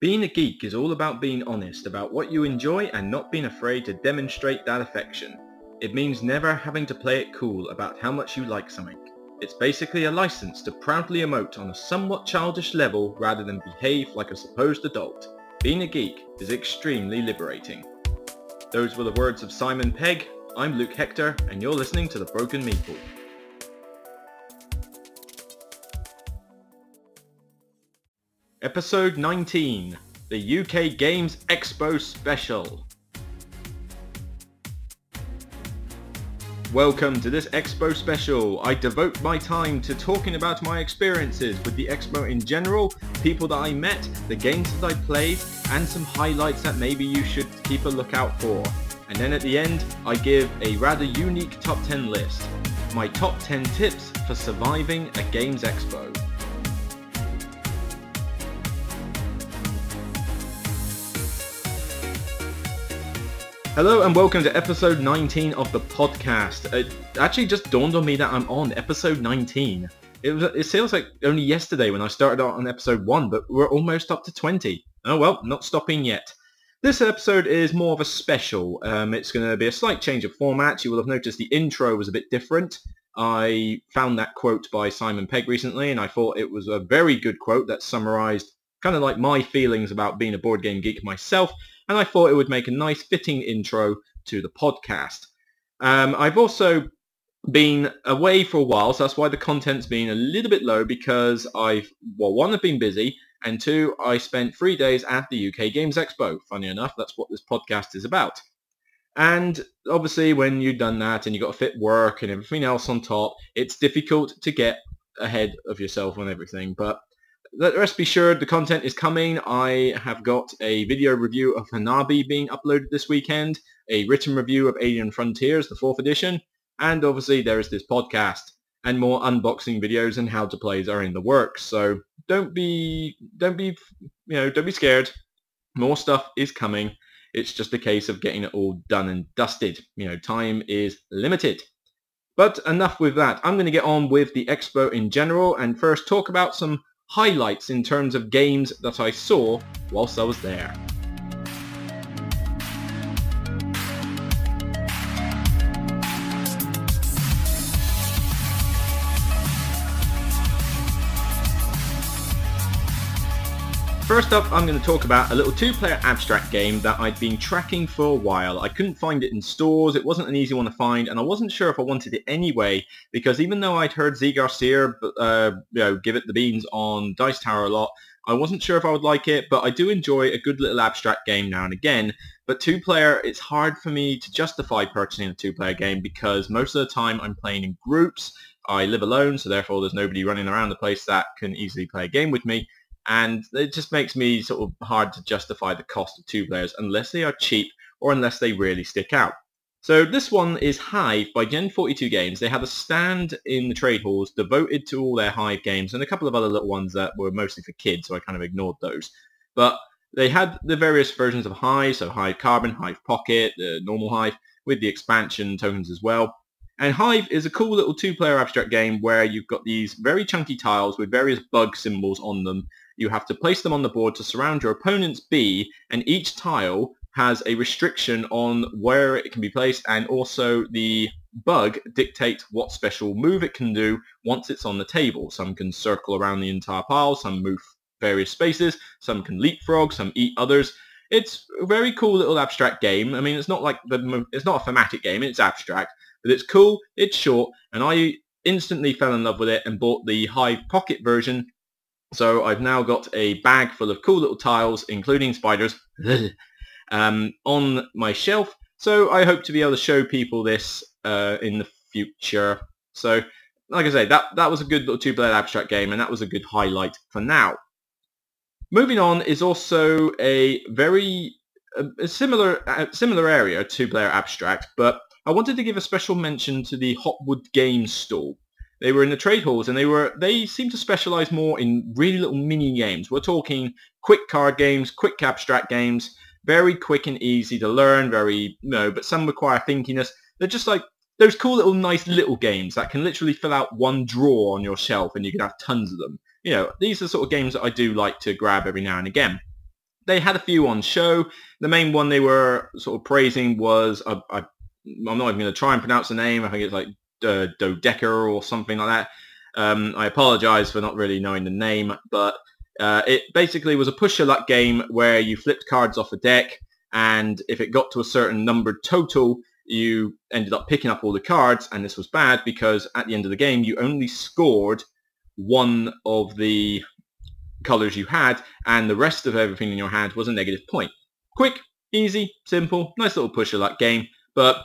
Being a geek is all about being honest about what you enjoy and not being afraid to demonstrate that affection. It means never having to play it cool about how much you like something. It's basically a license to proudly emote on a somewhat childish level rather than behave like a supposed adult. Being a geek is extremely liberating. Those were the words of Simon Pegg. I'm Luke Hector and you're listening to The Broken Meeple. Episode 19, the UK Games Expo Special. Welcome to this Expo Special. I devote my time to talking about my experiences with the Expo in general, people that I met, the games that I played, and some highlights that maybe you should keep a lookout for. And then at the end, I give a rather unique top 10 list. My top 10 tips for surviving a Games Expo. Hello and welcome to episode 19 of the podcast. It actually just dawned on me that I'm on episode 19. It was it feels like only yesterday when I started out on episode 1, but we're almost up to 20. Oh well, not stopping yet. This episode is more of a special. Um, it's going to be a slight change of format. You will have noticed the intro was a bit different. I found that quote by Simon Pegg recently and I thought it was a very good quote that summarized kind of like my feelings about being a board game geek myself and I thought it would make a nice fitting intro to the podcast. Um, I've also been away for a while, so that's why the content's been a little bit low because I've, well, one, I've been busy, and two, I spent three days at the UK Games Expo. Funny enough, that's what this podcast is about. And obviously, when you've done that and you've got to fit work and everything else on top, it's difficult to get ahead of yourself on everything. But rest be sure the content is coming. I have got a video review of Hanabi being uploaded this weekend, a written review of Alien Frontiers, the fourth edition, and obviously there is this podcast and more unboxing videos and how to plays are in the works. So don't be, don't be, you know, don't be scared. More stuff is coming. It's just a case of getting it all done and dusted. You know, time is limited. But enough with that. I'm going to get on with the expo in general and first talk about some highlights in terms of games that I saw whilst I was there. First up, I'm going to talk about a little two-player abstract game that I'd been tracking for a while. I couldn't find it in stores, it wasn't an easy one to find, and I wasn't sure if I wanted it anyway, because even though I'd heard Zee Garcia uh, you know, give it the beans on Dice Tower a lot, I wasn't sure if I would like it, but I do enjoy a good little abstract game now and again. But two-player, it's hard for me to justify purchasing a two-player game because most of the time I'm playing in groups. I live alone, so therefore there's nobody running around the place that can easily play a game with me and it just makes me sort of hard to justify the cost of two players unless they are cheap or unless they really stick out. So this one is Hive by Gen 42 Games. They have a stand in the trade halls devoted to all their Hive games and a couple of other little ones that were mostly for kids, so I kind of ignored those. But they had the various versions of Hive, so Hive Carbon, Hive Pocket, the normal Hive, with the expansion tokens as well. And Hive is a cool little two-player abstract game where you've got these very chunky tiles with various bug symbols on them you have to place them on the board to surround your opponent's bee, and each tile has a restriction on where it can be placed, and also the bug dictates what special move it can do once it's on the table. Some can circle around the entire pile, some move various spaces, some can leapfrog, some eat others. It's a very cool little abstract game. I mean, it's not like the it's not a thematic game; it's abstract, but it's cool. It's short, and I instantly fell in love with it and bought the Hive Pocket version so I've now got a bag full of cool little tiles, including spiders, um, on my shelf. So I hope to be able to show people this uh, in the future. So like I say, that, that was a good little two-player abstract game, and that was a good highlight for now. Moving on is also a very a similar similar area, two-player abstract, but I wanted to give a special mention to the Hopwood Games stall. They were in the trade halls and they were they seem to specialize more in really little mini games. We're talking quick card games, quick abstract games, very quick and easy to learn, very you know, but some require thinkiness. They're just like those cool little nice little games that can literally fill out one drawer on your shelf and you can have tons of them. You know, these are the sort of games that I do like to grab every now and again. they had a few on show. The main one they were sort of praising was, uh, I, I'm not even going to try and pronounce the name. I think it's like uh, Dodekka or something like that. Um, I apologize for not really knowing the name, but uh, it basically was a push your luck game where you flipped cards off a deck, and if it got to a certain number total, you ended up picking up all the cards, and this was bad because at the end of the game, you only scored one of the colors you had, and the rest of everything in your hand was a negative point. Quick, easy, simple, nice little push your luck game, but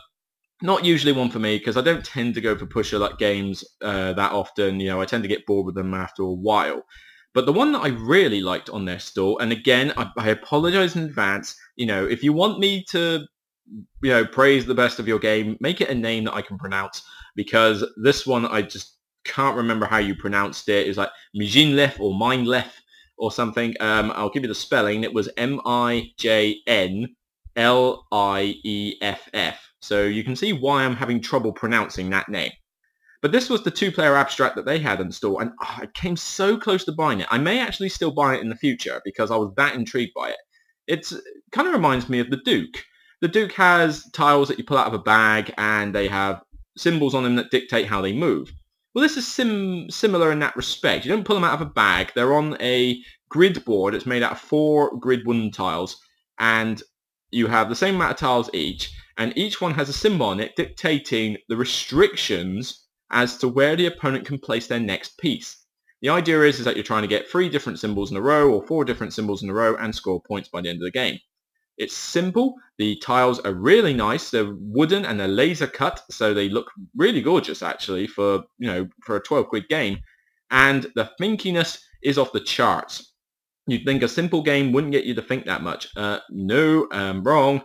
not usually one for me because I don't tend to go for pusher like games uh, that often. You know, I tend to get bored with them after a while. But the one that I really liked on their store, and again, I, I apologize in advance. You know, if you want me to, you know, praise the best of your game, make it a name that I can pronounce because this one I just can't remember how you pronounced it. It's like Mijinlef or Mindlef or something. Um, I'll give you the spelling. It was M-I-J-N-L-I-E-F-F. So you can see why I'm having trouble pronouncing that name. But this was the two-player abstract that they had in store, and ah, oh, I came so close to buying it. I may actually still buy it in the future because I was that intrigued by it. It kind of reminds me of the Duke. The Duke has tiles that you pull out of a bag, and they have symbols on them that dictate how they move. Well, this is sim- similar in that respect. You don't pull them out of a bag. They're on a grid board. It's made out of four grid wooden tiles, and you have the same amount of tiles each, and each one has a symbol on it dictating the restrictions as to where the opponent can place their next piece. The idea is, is that you're trying to get three different symbols in a row or four different symbols in a row and score points by the end of the game. It's simple. The tiles are really nice. They're wooden and they're laser cut, so they look really gorgeous actually for you know for a 12 quid game. And the thinkiness is off the charts. You'd think a simple game wouldn't get you to think that much. Uh, no, I'm wrong.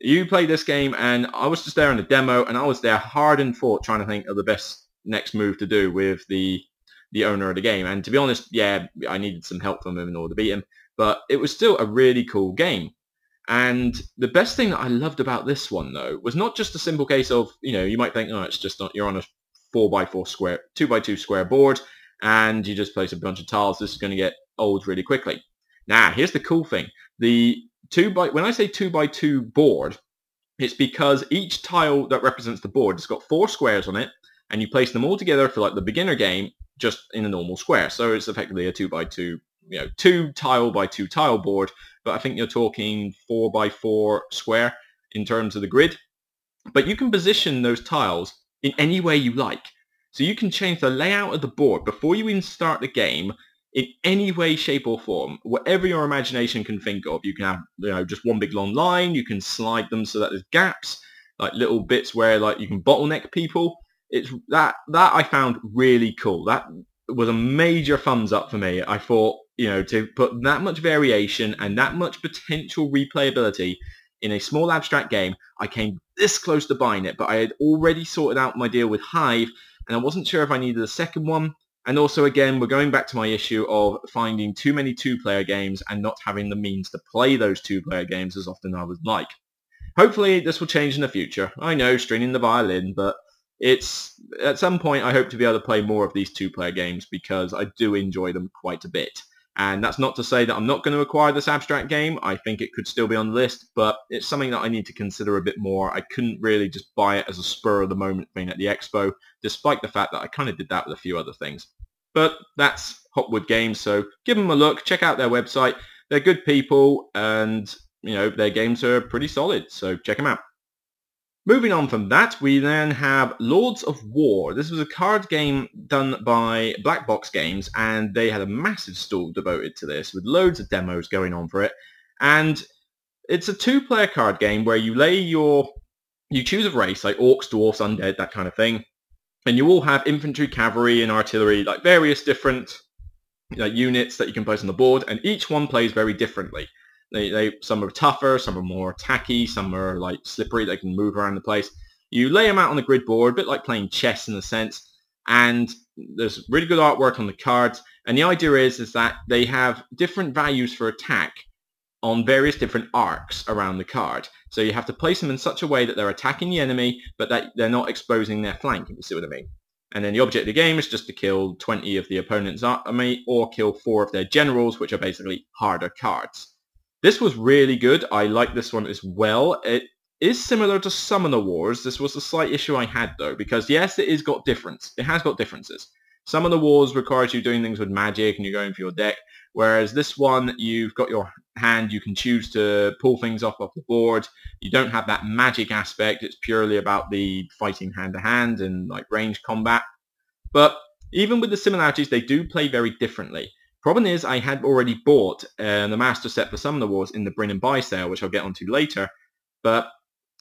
You played this game and I was just there in the demo and I was there hard and fought trying to think of the best next move to do with the the owner of the game. And to be honest, yeah, I needed some help from him in order to beat him. But it was still a really cool game. And the best thing that I loved about this one, though, was not just a simple case of, you know, you might think, oh, it's just not, you're on a four by four square, two by two square board, and you just place a bunch of tiles. This is going to get old really quickly. Now, here's the cool thing. The two by, when I say two by two board, it's because each tile that represents the board has got four squares on it, and you place them all together for like the beginner game just in a normal square. So it's effectively a two by two, you know, two tile by two tile board, but I think you're talking four by four square in terms of the grid. But you can position those tiles in any way you like. So you can change the layout of the board before you even start the game in any way, shape or form, whatever your imagination can think of. You can have, you know, just one big long line. You can slide them so that there's gaps, like little bits where like you can bottleneck people it's that that I found really cool. That was a major thumbs up for me. I thought, you know, to put that much variation and that much potential replayability in a small abstract game, I came this close to buying it, but I had already sorted out my deal with Hive, and I wasn't sure if I needed a second one. And also, again, we're going back to my issue of finding too many two-player games and not having the means to play those two-player games as often as I would like. Hopefully, this will change in the future. I know, stringing the violin, but it's at some point I hope to be able to play more of these two-player games because I do enjoy them quite a bit. And that's not to say that I'm not going to acquire this abstract game. I think it could still be on the list, but it's something that I need to consider a bit more. I couldn't really just buy it as a spur of the moment thing at the expo, despite the fact that I kind of did that with a few other things. But that's Hopwood Games, so give them a look. Check out their website. They're good people, and you know their games are pretty solid. So check them out. Moving on from that, we then have Lords of War. This was a card game done by Black Box Games, and they had a massive stall devoted to this with loads of demos going on for it. And it's a two-player card game where you lay your, you choose a race like orcs, dwarfs, undead, that kind of thing, and you all have infantry, cavalry, and artillery, like various different units that you can place on the board, and each one plays very differently. They, they some are tougher, some are more attacky, some are like slippery. They can move around the place. You lay them out on the grid board, a bit like playing chess in a sense. And there's really good artwork on the cards. And the idea is is that they have different values for attack on various different arcs around the card. So you have to place them in such a way that they're attacking the enemy, but that they're not exposing their flank, if you see what I mean. And then the object of the game is just to kill 20 of the opponent's army or kill four of their generals, which are basically harder cards. This was really good. I like this one as well. It is similar to Summoner Wars. This was a slight issue I had though, because yes, it is got difference. It has got differences. Summoner Wars requires you doing things with magic and you're going for your deck, whereas this one, you've got your hand, you can choose to pull things off of the board. You don't have that magic aspect. It's purely about the fighting hand to hand and like range combat. But even with the similarities, they do play very differently. Problem is, I had already bought uh, the Master Set for Summoner Wars in the Bring and Buy sale, which I'll get onto later. But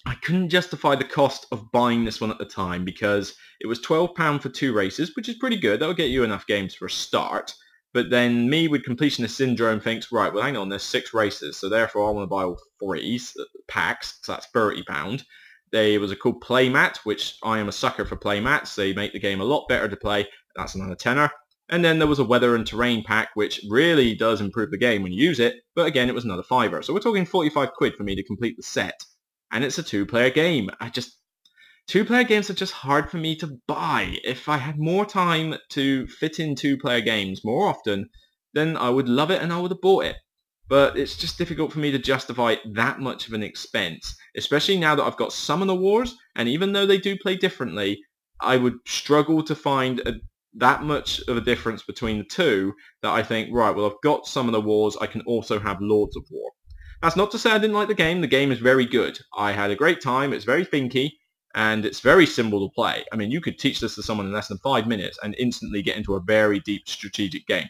I couldn't justify the cost of buying this one at the time because it was £12 for two races, which is pretty good. That'll get you enough games for a start. But then me with completionist syndrome thinks, right, well, hang on, there's six races, so therefore I want to buy all three uh, packs, so that's £30. There was a cool playmat, which I am a sucker for playmats. They make the game a lot better to play. That's another tenner. And then there was a weather and terrain pack, which really does improve the game when you use it. But again, it was another fiver. So we're talking 45 quid for me to complete the set and it's a two-player game. I just two-player games are just hard for me to buy. If I had more time to fit in two-player games more often, then I would love it and I would have bought it. But it's just difficult for me to justify that much of an expense, especially now that I've got Summoner Wars, and even though they do play differently, I would struggle to find a, that much of a difference between the two that I think, right, well, I've got Summoner Wars, I can also have Lords of War. That's not to say I didn't like the game. The game is very good. I had a great time. It's very thinky and it's very simple to play. I mean, you could teach this to someone in less than five minutes and instantly get into a very deep strategic game.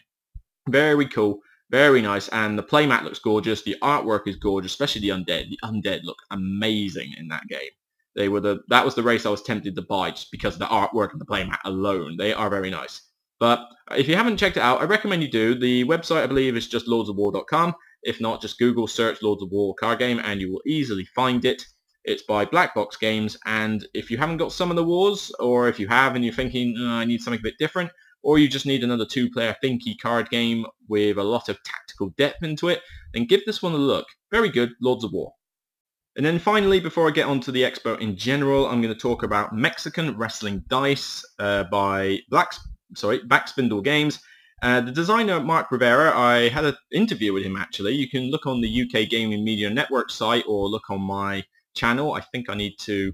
Very cool, very nice, and the playmat looks gorgeous. The artwork is gorgeous, especially the undead. The undead look amazing in that game. They were the that was the race I was tempted to buy just because of the artwork and the playmat alone. They are very nice. But if you haven't checked it out, I recommend you do. The website, I believe, is just lordsofwar.com. If not, just Google search Lords of War card game and you will easily find it. It's by Black Box Games, and if you haven't got Summoner Wars, or if you have and you're thinking, oh, I need something a bit different, or you just need another two-player thinky card game with a lot of tactical depth into it, then give this one a look. Very good, Lords of War. And then finally, before I get onto the expo in general, I'm going to talk about Mexican Wrestling Dice uh, by Black, sorry, Backspindle Games. Uh, the designer Mark Rivera, I had an interview with him actually. You can look on the UK Gaming Media Network site or look on my channel. I think I need to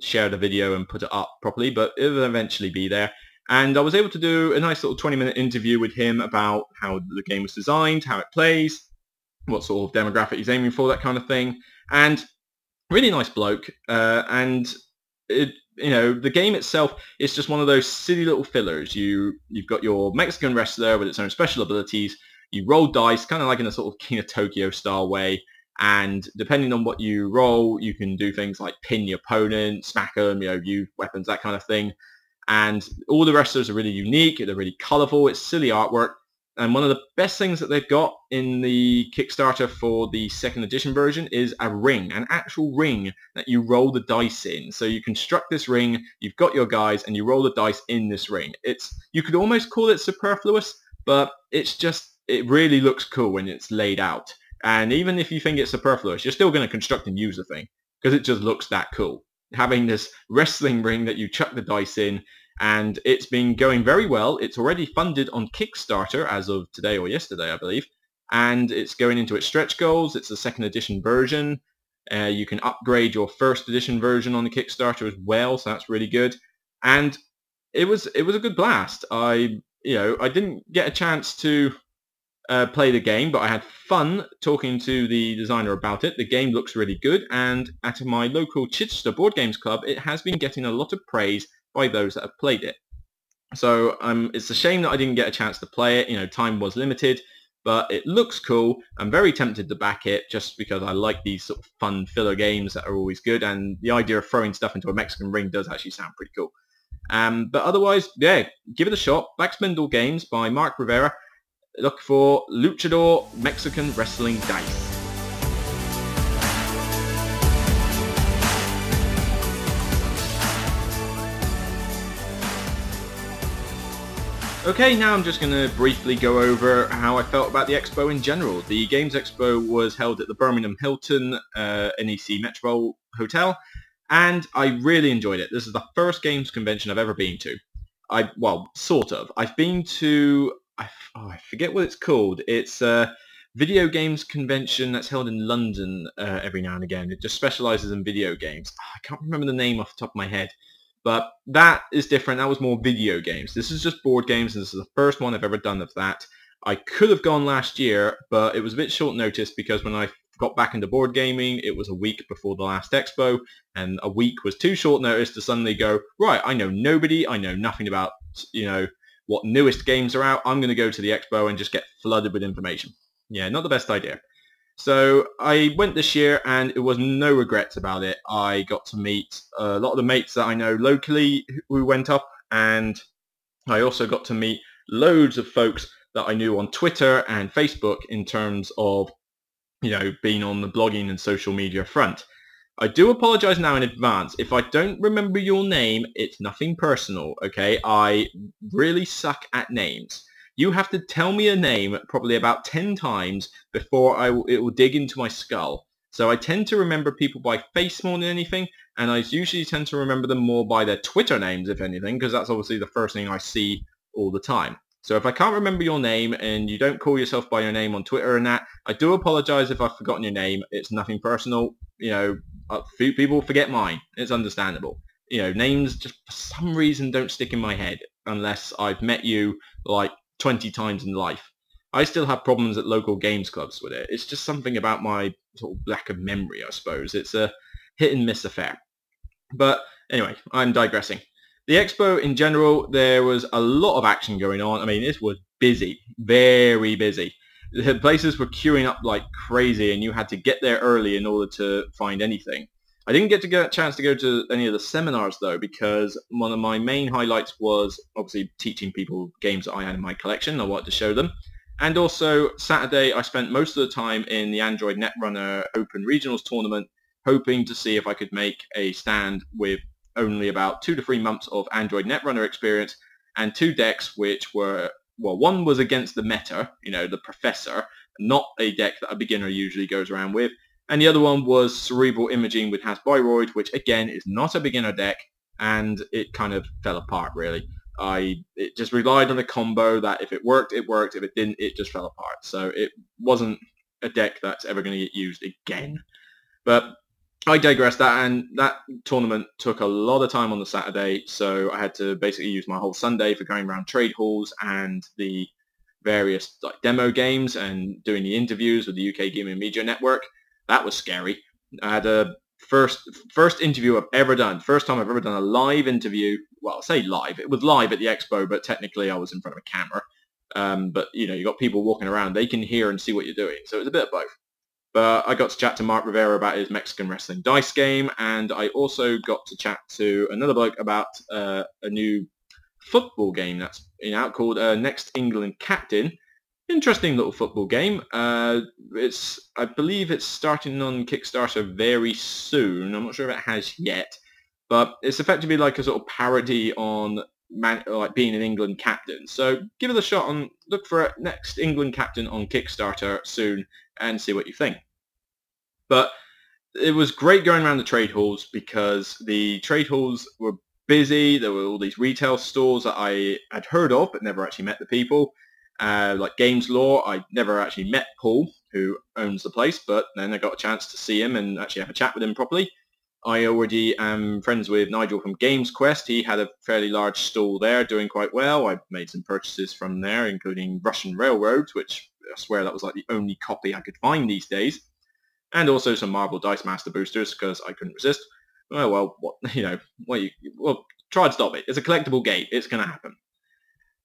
share the video and put it up properly, but it will eventually be there. And I was able to do a nice little 20 minute interview with him about how the game was designed, how it plays, what sort of demographic he's aiming for, that kind of thing. And really nice bloke. Uh, and it, you know, the game itself is just one of those silly little fillers. You you've got your Mexican wrestler with its own special abilities. You roll dice, kind of like in a sort of King of Tokyo style way. And depending on what you roll, you can do things like pin your opponent, smack them, you know, use weapons, that kind of thing. And all the wrestlers are really unique. They're really colourful. It's silly artwork. And one of the best things that they've got in the Kickstarter for the second edition version is a ring, an actual ring that you roll the dice in. So you construct this ring, you've got your guys, and you roll the dice in this ring. It's You could almost call it superfluous, but it's just, it really looks cool when it's laid out. And even if you think it's superfluous, you're still going to construct and use the thing because it just looks that cool. Having this wrestling ring that you chuck the dice in and it's been going very well. It's already funded on Kickstarter as of today or yesterday, I believe, and it's going into its stretch goals. It's a second edition version. Uh, you can upgrade your first edition version on the Kickstarter as well, so that's really good. And it was it was a good blast. I you know I didn't get a chance to uh, play the game, but I had fun talking to the designer about it. The game looks really good, and at my local Chichester Board Games Club, it has been getting a lot of praise by those that have played it. So um, it's a shame that I didn't get a chance to play it. You know, time was limited, but it looks cool. I'm very tempted to back it just because I like these sort of fun filler games that are always good, and the idea of throwing stuff into a Mexican ring does actually sound pretty cool. Um, but otherwise, yeah, give it a shot. Black Spindle Games by Mark Rivera. Look for Luchador Mexican Wrestling Dice. Okay, now I'm just going to briefly go over how I felt about the expo in general. The Games Expo was held at the Birmingham Hilton uh, NEC Metro Hotel, and I really enjoyed it. This is the first games convention I've ever been to. I well, sort of. I've been to I, oh, I forget what it's called. It's a video games convention that's held in London uh, every now and again. It just specializes in video games. I can't remember the name off the top of my head. But that is different. That was more video games. This is just board games, and this is the first one I've ever done of that. I could have gone last year, but it was a bit short notice because when I got back into board gaming, it was a week before the last expo, and a week was too short notice to suddenly go, right, I know nobody, I know nothing about, you know, what newest games are out. I'm going to go to the expo and just get flooded with information. Yeah, not the best idea. So I went this year and it was no regrets about it. I got to meet a lot of the mates that I know locally who went up and I also got to meet loads of folks that I knew on Twitter and Facebook in terms of, you know, being on the blogging and social media front. I do apologize now in advance. If I don't remember your name, it's nothing personal, okay? I really suck at names. You have to tell me a name probably about 10 times before I w- it will dig into my skull. So I tend to remember people by face more than anything, and I usually tend to remember them more by their Twitter names, if anything, because that's obviously the first thing I see all the time. So if I can't remember your name and you don't call yourself by your name on Twitter and that, I do apologize if I've forgotten your name. It's nothing personal. You know, uh, people forget mine. It's understandable. You know, names just for some reason don't stick in my head unless I've met you like 20 times in life. I still have problems at local games clubs with it. It's just something about my sort of lack of memory, I suppose. It's a hit and miss affair. But anyway, I'm digressing. The expo in general, there was a lot of action going on. I mean, this was busy, very busy. The places were queuing up like crazy and you had to get there early in order to find anything. I didn't get to get a chance to go to any of the seminars though because one of my main highlights was obviously teaching people games that I had in my collection. I wanted to show them. And also Saturday I spent most of the time in the Android Netrunner Open Regionals tournament hoping to see if I could make a stand with only about two to three months of Android Netrunner experience and two decks which were, well, one was against the meta, you know, the professor, not a deck that a beginner usually goes around with, and the other one was Cerebral Imaging with Haas-Bioroid, which again is not a beginner deck, and it kind of fell apart really. I it just relied on a combo that if it worked, it worked. If it didn't, it just fell apart. So it wasn't a deck that's ever going to get used again. But I digress. That and that tournament took a lot of time on the Saturday, so I had to basically use my whole Sunday for going around trade halls and the various like demo games and doing the interviews with the UK Gaming Media Network. That was scary. I had a first first interview I've ever done. First time I've ever done a live interview. Well, I'll say live. It was live at the expo, but technically I was in front of a camera. Um, but you know, you got people walking around. They can hear and see what you're doing. So it was a bit of both. But I got to chat to Mark Rivera about his Mexican wrestling dice game, and I also got to chat to another bloke about uh, a new football game that's out called uh, Next England Captain, interesting little football game. Uh, it's I believe it's starting on Kickstarter very soon. I'm not sure if it has yet, but it's effectively like a sort of parody on man, like being an England captain. So give it a shot and look for it next England captain on Kickstarter soon and see what you think. But it was great going around the trade halls because the trade halls were busy. There were all these retail stores that I had heard of but never actually met the people uh, like Gameslore. I never actually met Paul, who owns the place, but then I got a chance to see him and actually have a chat with him properly. I already am friends with Nigel from Games Quest. He had a fairly large stall there, doing quite well. I made some purchases from there, including Russian Railroads, which I swear that was like the only copy I could find these days, and also some Marvel Dice Master boosters because I couldn't resist. Oh well, what you know, well, you, well, try and stop it. It's a collectible game. It's going to happen.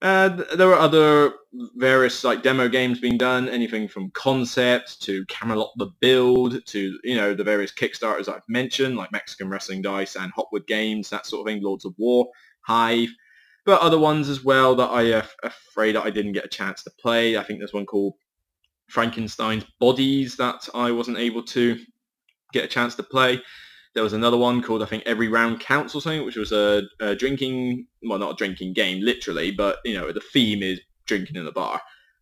Uh, there were other various like demo games being done, anything from concept to Camelot the Build to you know the various Kickstarters I've mentioned, like Mexican Wrestling Dice and Hopwood Games, that sort of thing, Lords of War, Hive, but other ones as well that I am uh, afraid that I didn't get a chance to play. I think there's one called Frankenstein's Bodies that I wasn't able to get a chance to play. There was another one called I think Every Round Counts or something, which was a, a drinking, well not a drinking game literally, but you know the theme is drinking in a bar.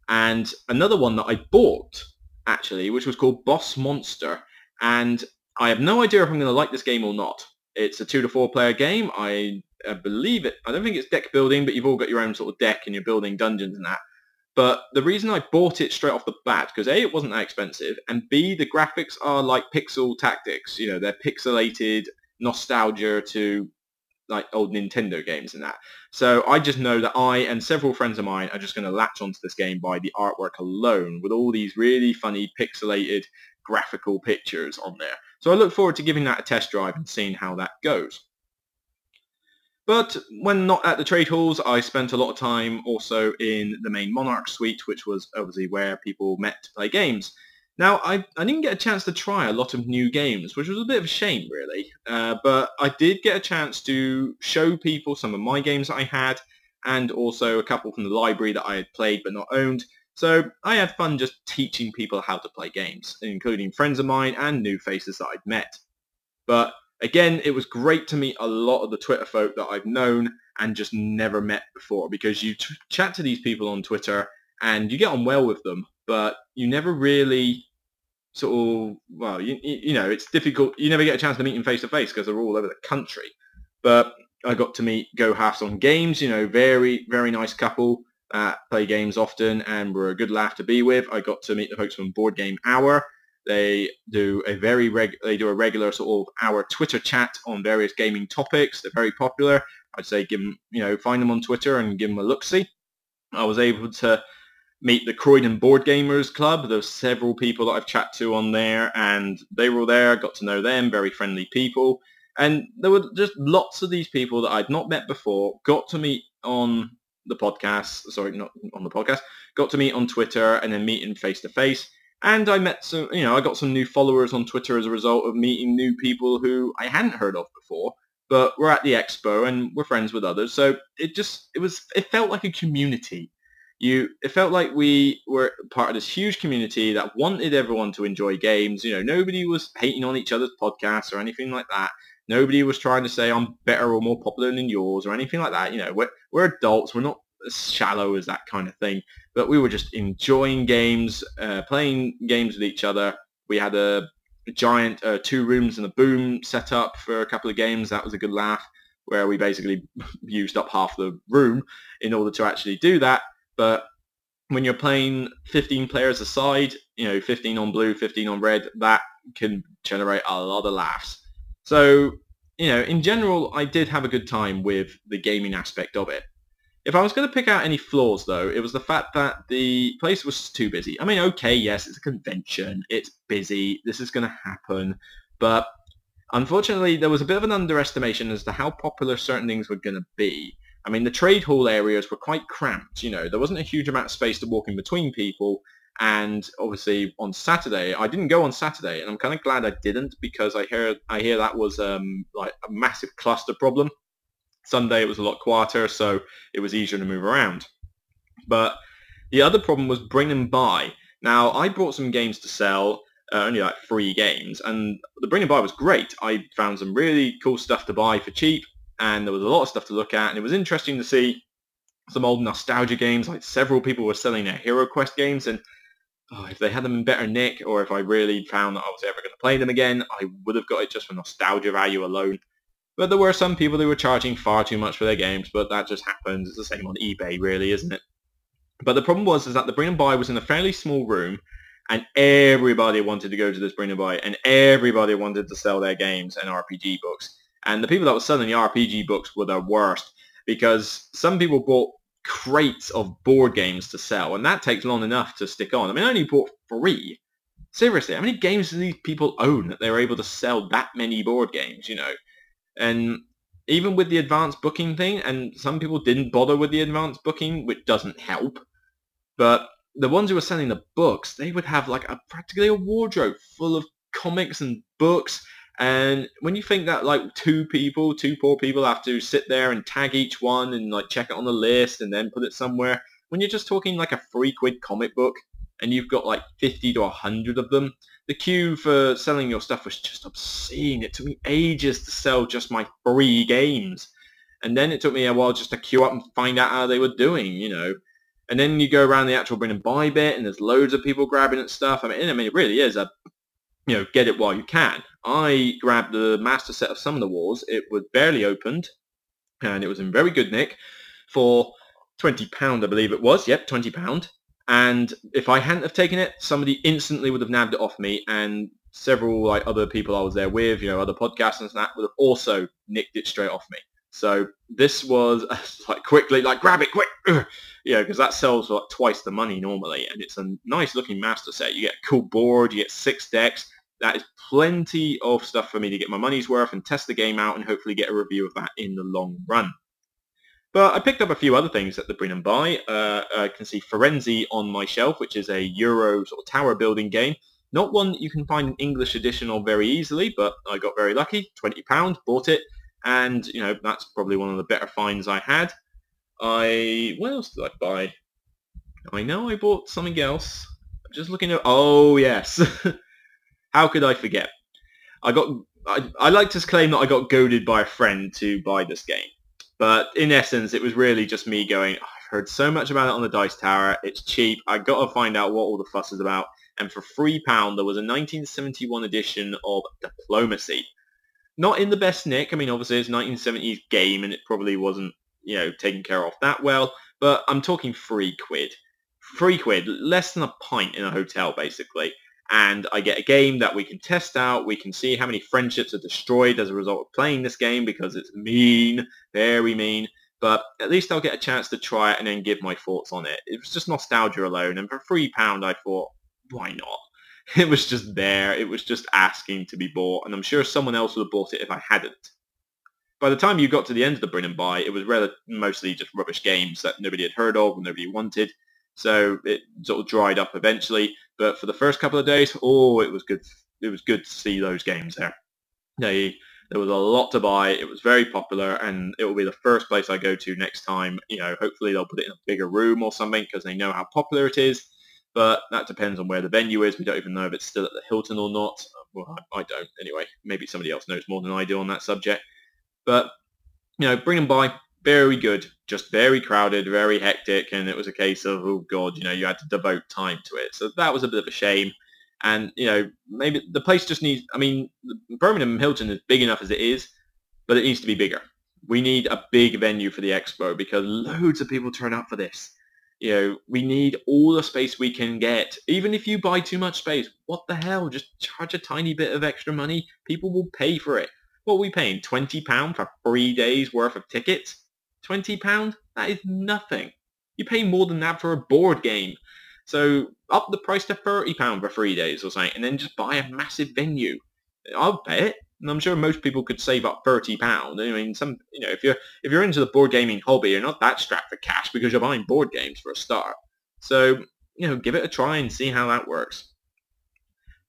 And another one that I bought actually, which was called Boss Monster, and I have no idea if I'm going to like this game or not. It's a two to four player game. I, I believe it. I don't think it's deck building, but you've all got your own sort of deck and you're building dungeons and that. But the reason I bought it straight off the bat, because A, it wasn't that expensive, and B, the graphics are like pixel tactics. You know, they're pixelated nostalgia to like old Nintendo games and that. So I just know that I and several friends of mine are just going to latch onto this game by the artwork alone with all these really funny pixelated graphical pictures on there. So I look forward to giving that a test drive and seeing how that goes. But when not at the trade halls, I spent a lot of time also in the main Monarch suite, which was obviously where people met to play games. Now, I, I didn't get a chance to try a lot of new games, which was a bit of a shame, really. Uh, but I did get a chance to show people some of my games that I had, and also a couple from the library that I had played but not owned. So I had fun just teaching people how to play games, including friends of mine and new faces that I'd met. But again, it was great to meet a lot of the Twitter folk that I've known and just never met before because you t- chat to these people on Twitter and you get on well with them, but you never really sort of, well, you, you know, it's difficult. You never get a chance to meet them face to face because they're all over the country. But I got to meet Go Halves on Games, you know, very, very nice couple. Uh, play games often and were a good laugh to be with. I got to meet the folks from Board Game Hour. They do a very reg- they do a regular sort of hour Twitter chat on various gaming topics. They're very popular. I'd say give them, you know, find them on Twitter and give them a look-see. I was able to meet the Croydon Board Gamers Club. There's several people that I've chatted to on there, and they were all there. Got to know them, very friendly people. And there were just lots of these people that I'd not met before, got to meet on the podcast, sorry, not on the podcast, got to meet on Twitter and then meeting face to face. And I met some, you know, I got some new followers on Twitter as a result of meeting new people who I hadn't heard of before, but we're at the expo and we're friends with others. So it just, it was, it felt like a community you it felt like we were part of this huge community that wanted everyone to enjoy games. You know, nobody was hating on each other's podcasts or anything like that. Nobody was trying to say I'm better or more popular than yours or anything like that. You know, we're, we're adults. We're not as shallow as that kind of thing. But we were just enjoying games, uh, playing games with each other. We had a, a giant uh, two rooms and a boom set up for a couple of games. That was a good laugh where we basically used up half the room in order to actually do that. But when you're playing 15 players aside, you know, 15 on blue, 15 on red, that can generate a lot of laughs. So, you know, in general, I did have a good time with the gaming aspect of it. If I was going to pick out any flaws, though, it was the fact that the place was too busy. I mean, okay, yes, it's a convention. It's busy. This is going to happen. But unfortunately, there was a bit of an underestimation as to how popular certain things were going to be. I mean, the trade hall areas were quite cramped. You know, there wasn't a huge amount of space to walk in between people. And obviously on Saturday, I didn't go on Saturday, and I'm kind of glad I didn't because I hear I hear that was um, like a massive cluster problem. Sunday it was a lot quieter, so it was easier to move around. But the other problem was bring and buy. Now I brought some games to sell, uh, only like three games, and the bring and buy was great. I found some really cool stuff to buy for cheap, and there was a lot of stuff to look at, and it was interesting to see some old nostalgia games. Like several people were selling their Hero Quest games, and oh, if they had them in better nick, or if I really found that I was ever going to play them again, I would have got it just for nostalgia value alone. But there were some people who were charging far too much for their games, but that just happens. It's the same on eBay, really, isn't it? But the problem was is that the bring and buy was in a fairly small room, and everybody wanted to go to this bring and buy, and everybody wanted to sell their games and RPG books. And the people that were selling the RPG books were the worst because some people bought crates of board games to sell, and that takes long enough to stick on. I mean, I only bought three. Seriously, how many games do these people own that they're able to sell that many board games, you know? And even with the advanced booking thing, and some people didn't bother with the advanced booking, which doesn't help, but the ones who were selling the books, they would have like a practically a wardrobe full of comics and books. And when you think that like two people, two poor people have to sit there and tag each one and like check it on the list and then put it somewhere, when you're just talking like a three quid comic book and you've got like 50 to 100 of them, the queue for selling your stuff was just obscene. It took me ages to sell just my three games. And then it took me a while just to queue up and find out how they were doing, you know. And then you go around the actual bring and buy bit and there's loads of people grabbing at stuff. I mean, I mean, it really is a you know, get it while you can. I grabbed the master set of Summoner Wars. It was barely opened, and it was in very good nick for twenty pound, I believe it was. Yep, twenty pound. And if I hadn't have taken it, somebody instantly would have nabbed it off me, and several like other people I was there with, you know, other podcasts and that would have also nicked it straight off me. So this was like quickly, like grab it quick, yeah, because that sells for like twice the money normally, and it's a nice looking master set. You get a cool board, you get six decks. That is plenty of stuff for me to get my money's worth and test the game out and hopefully get a review of that in the long run. But I picked up a few other things at the Bring and Buy. Uh, I can see Firenze on my shelf, which is a Euro sort of tower building game. Not one that you can find an English edition of very easily, but I got very lucky. £20, bought it. And, you know, that's probably one of the better finds I had. I... What else did I buy? I know I bought something else. I'm just looking at... Oh, yes. How could I forget? I got... I, I like to claim that I got goaded by a friend to buy this game. But in essence, it was really just me going, oh, I've heard so much about it on the Dice Tower. It's cheap. I got to find out what all the fuss is about. And for £3, there was a 1971 edition of Diplomacy. Not in the best nick. I mean, obviously, it's 1970s game, and it probably wasn't, you know, taken care of that well. But I'm talking three quid. Three quid, less than a pint in a hotel, basically and I get a game that we can test out. We can see how many friendships are destroyed as a result of playing this game because it's mean, very mean. But at least I'll get a chance to try it and then give my thoughts on it. It was just nostalgia alone, and for three pound, I thought, why not? It was just there. It was just asking to be bought, and I'm sure someone else would have bought it if I hadn't. By the time you got to the end of the Bring and Buy, it was rel- mostly just rubbish games that nobody had heard of and nobody wanted. So it sort of dried up eventually. But for the first couple of days, oh, it was good. It was good to see those games there. They there was a lot to buy. It was very popular, and it will be the first place I go to next time. You know, hopefully they'll put it in a bigger room or something because they know how popular it is. But that depends on where the venue is. We don't even know if it's still at the Hilton or not. Well, I, I don't anyway. Maybe somebody else knows more than I do on that subject. But you know, bring and buy very good, just very crowded, very hectic, and it was a case of, oh God, you know, you had to devote time to it. So that was a bit of a shame. And, you know, maybe the place just needs, I mean, Birmingham Hilton is big enough as it is, but it needs to be bigger. We need a big venue for the expo because loads of people turn up for this. You know, we need all the space we can get. Even if you buy too much space, what the hell? Just charge a tiny bit of extra money. People will pay for it. What are we paying? £20 for three days worth of tickets? £20? That is nothing. You pay more than that for a board game. So up the price to £30 for three days or something, and then just buy a massive venue. I'll pay it. And I'm sure most people could save up thirty pound. I mean, some you know, if you're if you're into the board gaming hobby, you're not that strapped for cash because you're buying board games for a start. So you know, give it a try and see how that works.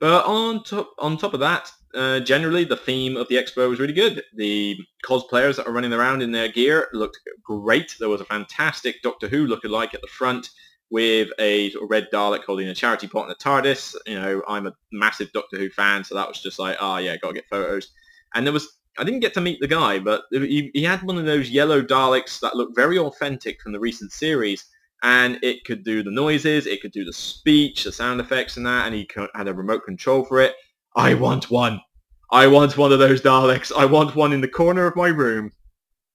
But on top on top of that, uh, generally the theme of the expo was really good. The cosplayers that are running around in their gear looked great. There was a fantastic Doctor Who lookalike at the front with a red Dalek holding a charity pot and a TARDIS. You know, I'm a massive Doctor Who fan, so that was just like, oh yeah, gotta get photos. And there was, I didn't get to meet the guy, but he, he had one of those yellow Daleks that looked very authentic from the recent series. And it could do the noises, it could do the speech, the sound effects and that, and he had a remote control for it. I want one. I want one of those Daleks. I want one in the corner of my room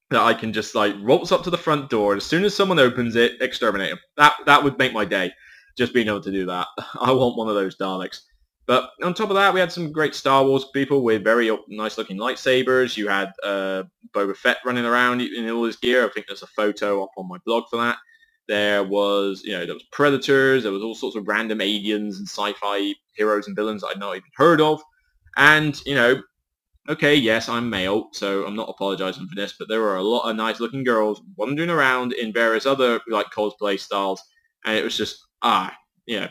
that I can just like waltz up to the front door. As soon as someone opens it, exterminate them. That that would make my day. Just being able to do that. I want one of those Daleks. But on top of that, we had some great Star Wars people with very nice looking lightsabers. You had uh, Boba Fett running around in all his gear. I think there's a photo up on my blog for that. There was, you know, there was Predators. There was all sorts of random aliens and sci-fi heroes and villains I'd not even heard of. And, you know, okay, yes, I'm male, so I'm not apologizing for this, but there were a lot of nice-looking girls wandering around in various other, like, cosplay styles, and it was just, ah, you know,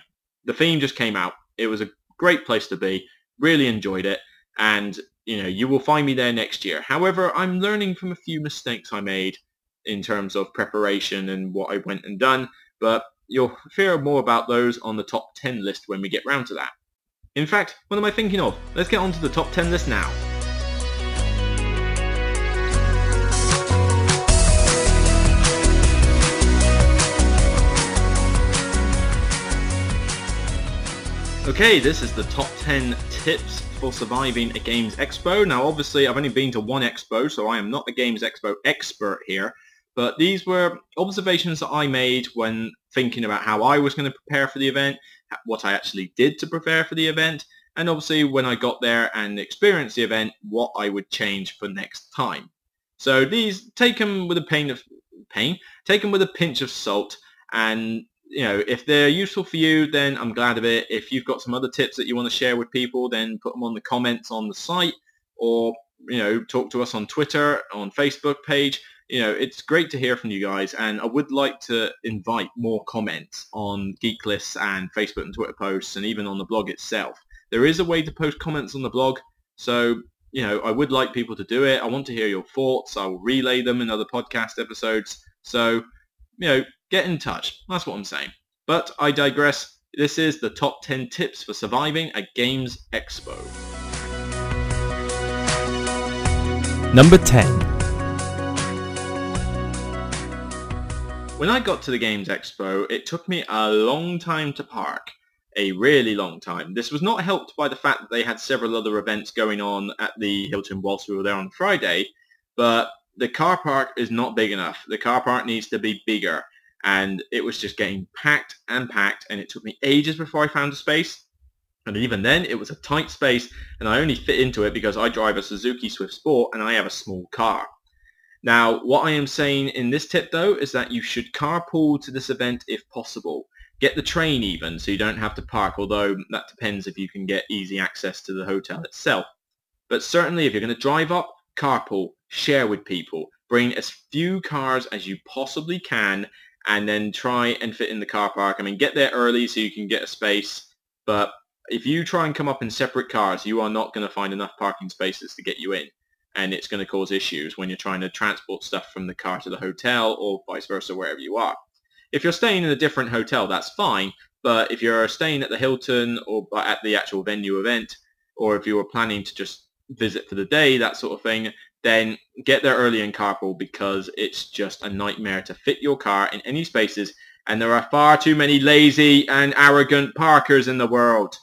the theme just came out. It was a great place to be. Really enjoyed it, and, you know, you will find me there next year. However, I'm learning from a few mistakes I made in terms of preparation and what I went and done, but you'll hear more about those on the top 10 list when we get round to that. In fact, what am I thinking of? Let's get on to the top 10 list now. Okay, this is the top 10 tips for surviving a Games Expo. Now, obviously, I've only been to one expo, so I am not a Games Expo expert here, but these were observations that I made when thinking about how I was going to prepare for the event, what I actually did to prepare for the event, and obviously when I got there and experienced the event, what I would change for next time. So these, take them with a pain of pain, take them with a pinch of salt, and you know, if they're useful for you, then I'm glad of it. If you've got some other tips that you want to share with people, then put them on the comments on the site or, you know, talk to us on Twitter, on Facebook page you know, it's great to hear from you guys, and I would like to invite more comments on Geek Lists and Facebook and Twitter posts, and even on the blog itself. There is a way to post comments on the blog, so you know, I would like people to do it. I want to hear your thoughts. I will relay them in other podcast episodes. So, you know, get in touch. That's what I'm saying. But I digress. This is the top 10 tips for surviving a Games Expo. Number 10. When I got to the Games Expo, it took me a long time to park. A really long time. This was not helped by the fact that they had several other events going on at the Hilton whilst we were there on Friday, but the car park is not big enough. The car park needs to be bigger. And it was just getting packed and packed, and it took me ages before I found a space. And even then, it was a tight space, and I only fit into it because I drive a Suzuki Swift Sport and I have a small car. Now, what I am saying in this tip though is that you should carpool to this event if possible. Get the train even so you don't have to park, although that depends if you can get easy access to the hotel itself. But certainly if you're going to drive up, carpool, share with people, bring as few cars as you possibly can, and then try and fit in the car park. I mean, get there early so you can get a space, but if you try and come up in separate cars, you are not going to find enough parking spaces to get you in and it's going to cause issues when you're trying to transport stuff from the car to the hotel or vice versa wherever you are. If you're staying in a different hotel, that's fine. But if you're staying at the Hilton or at the actual venue event, or if you were planning to just visit for the day, that sort of thing, then get there early in carpool because it's just a nightmare to fit your car in any spaces and there are far too many lazy and arrogant parkers in the world.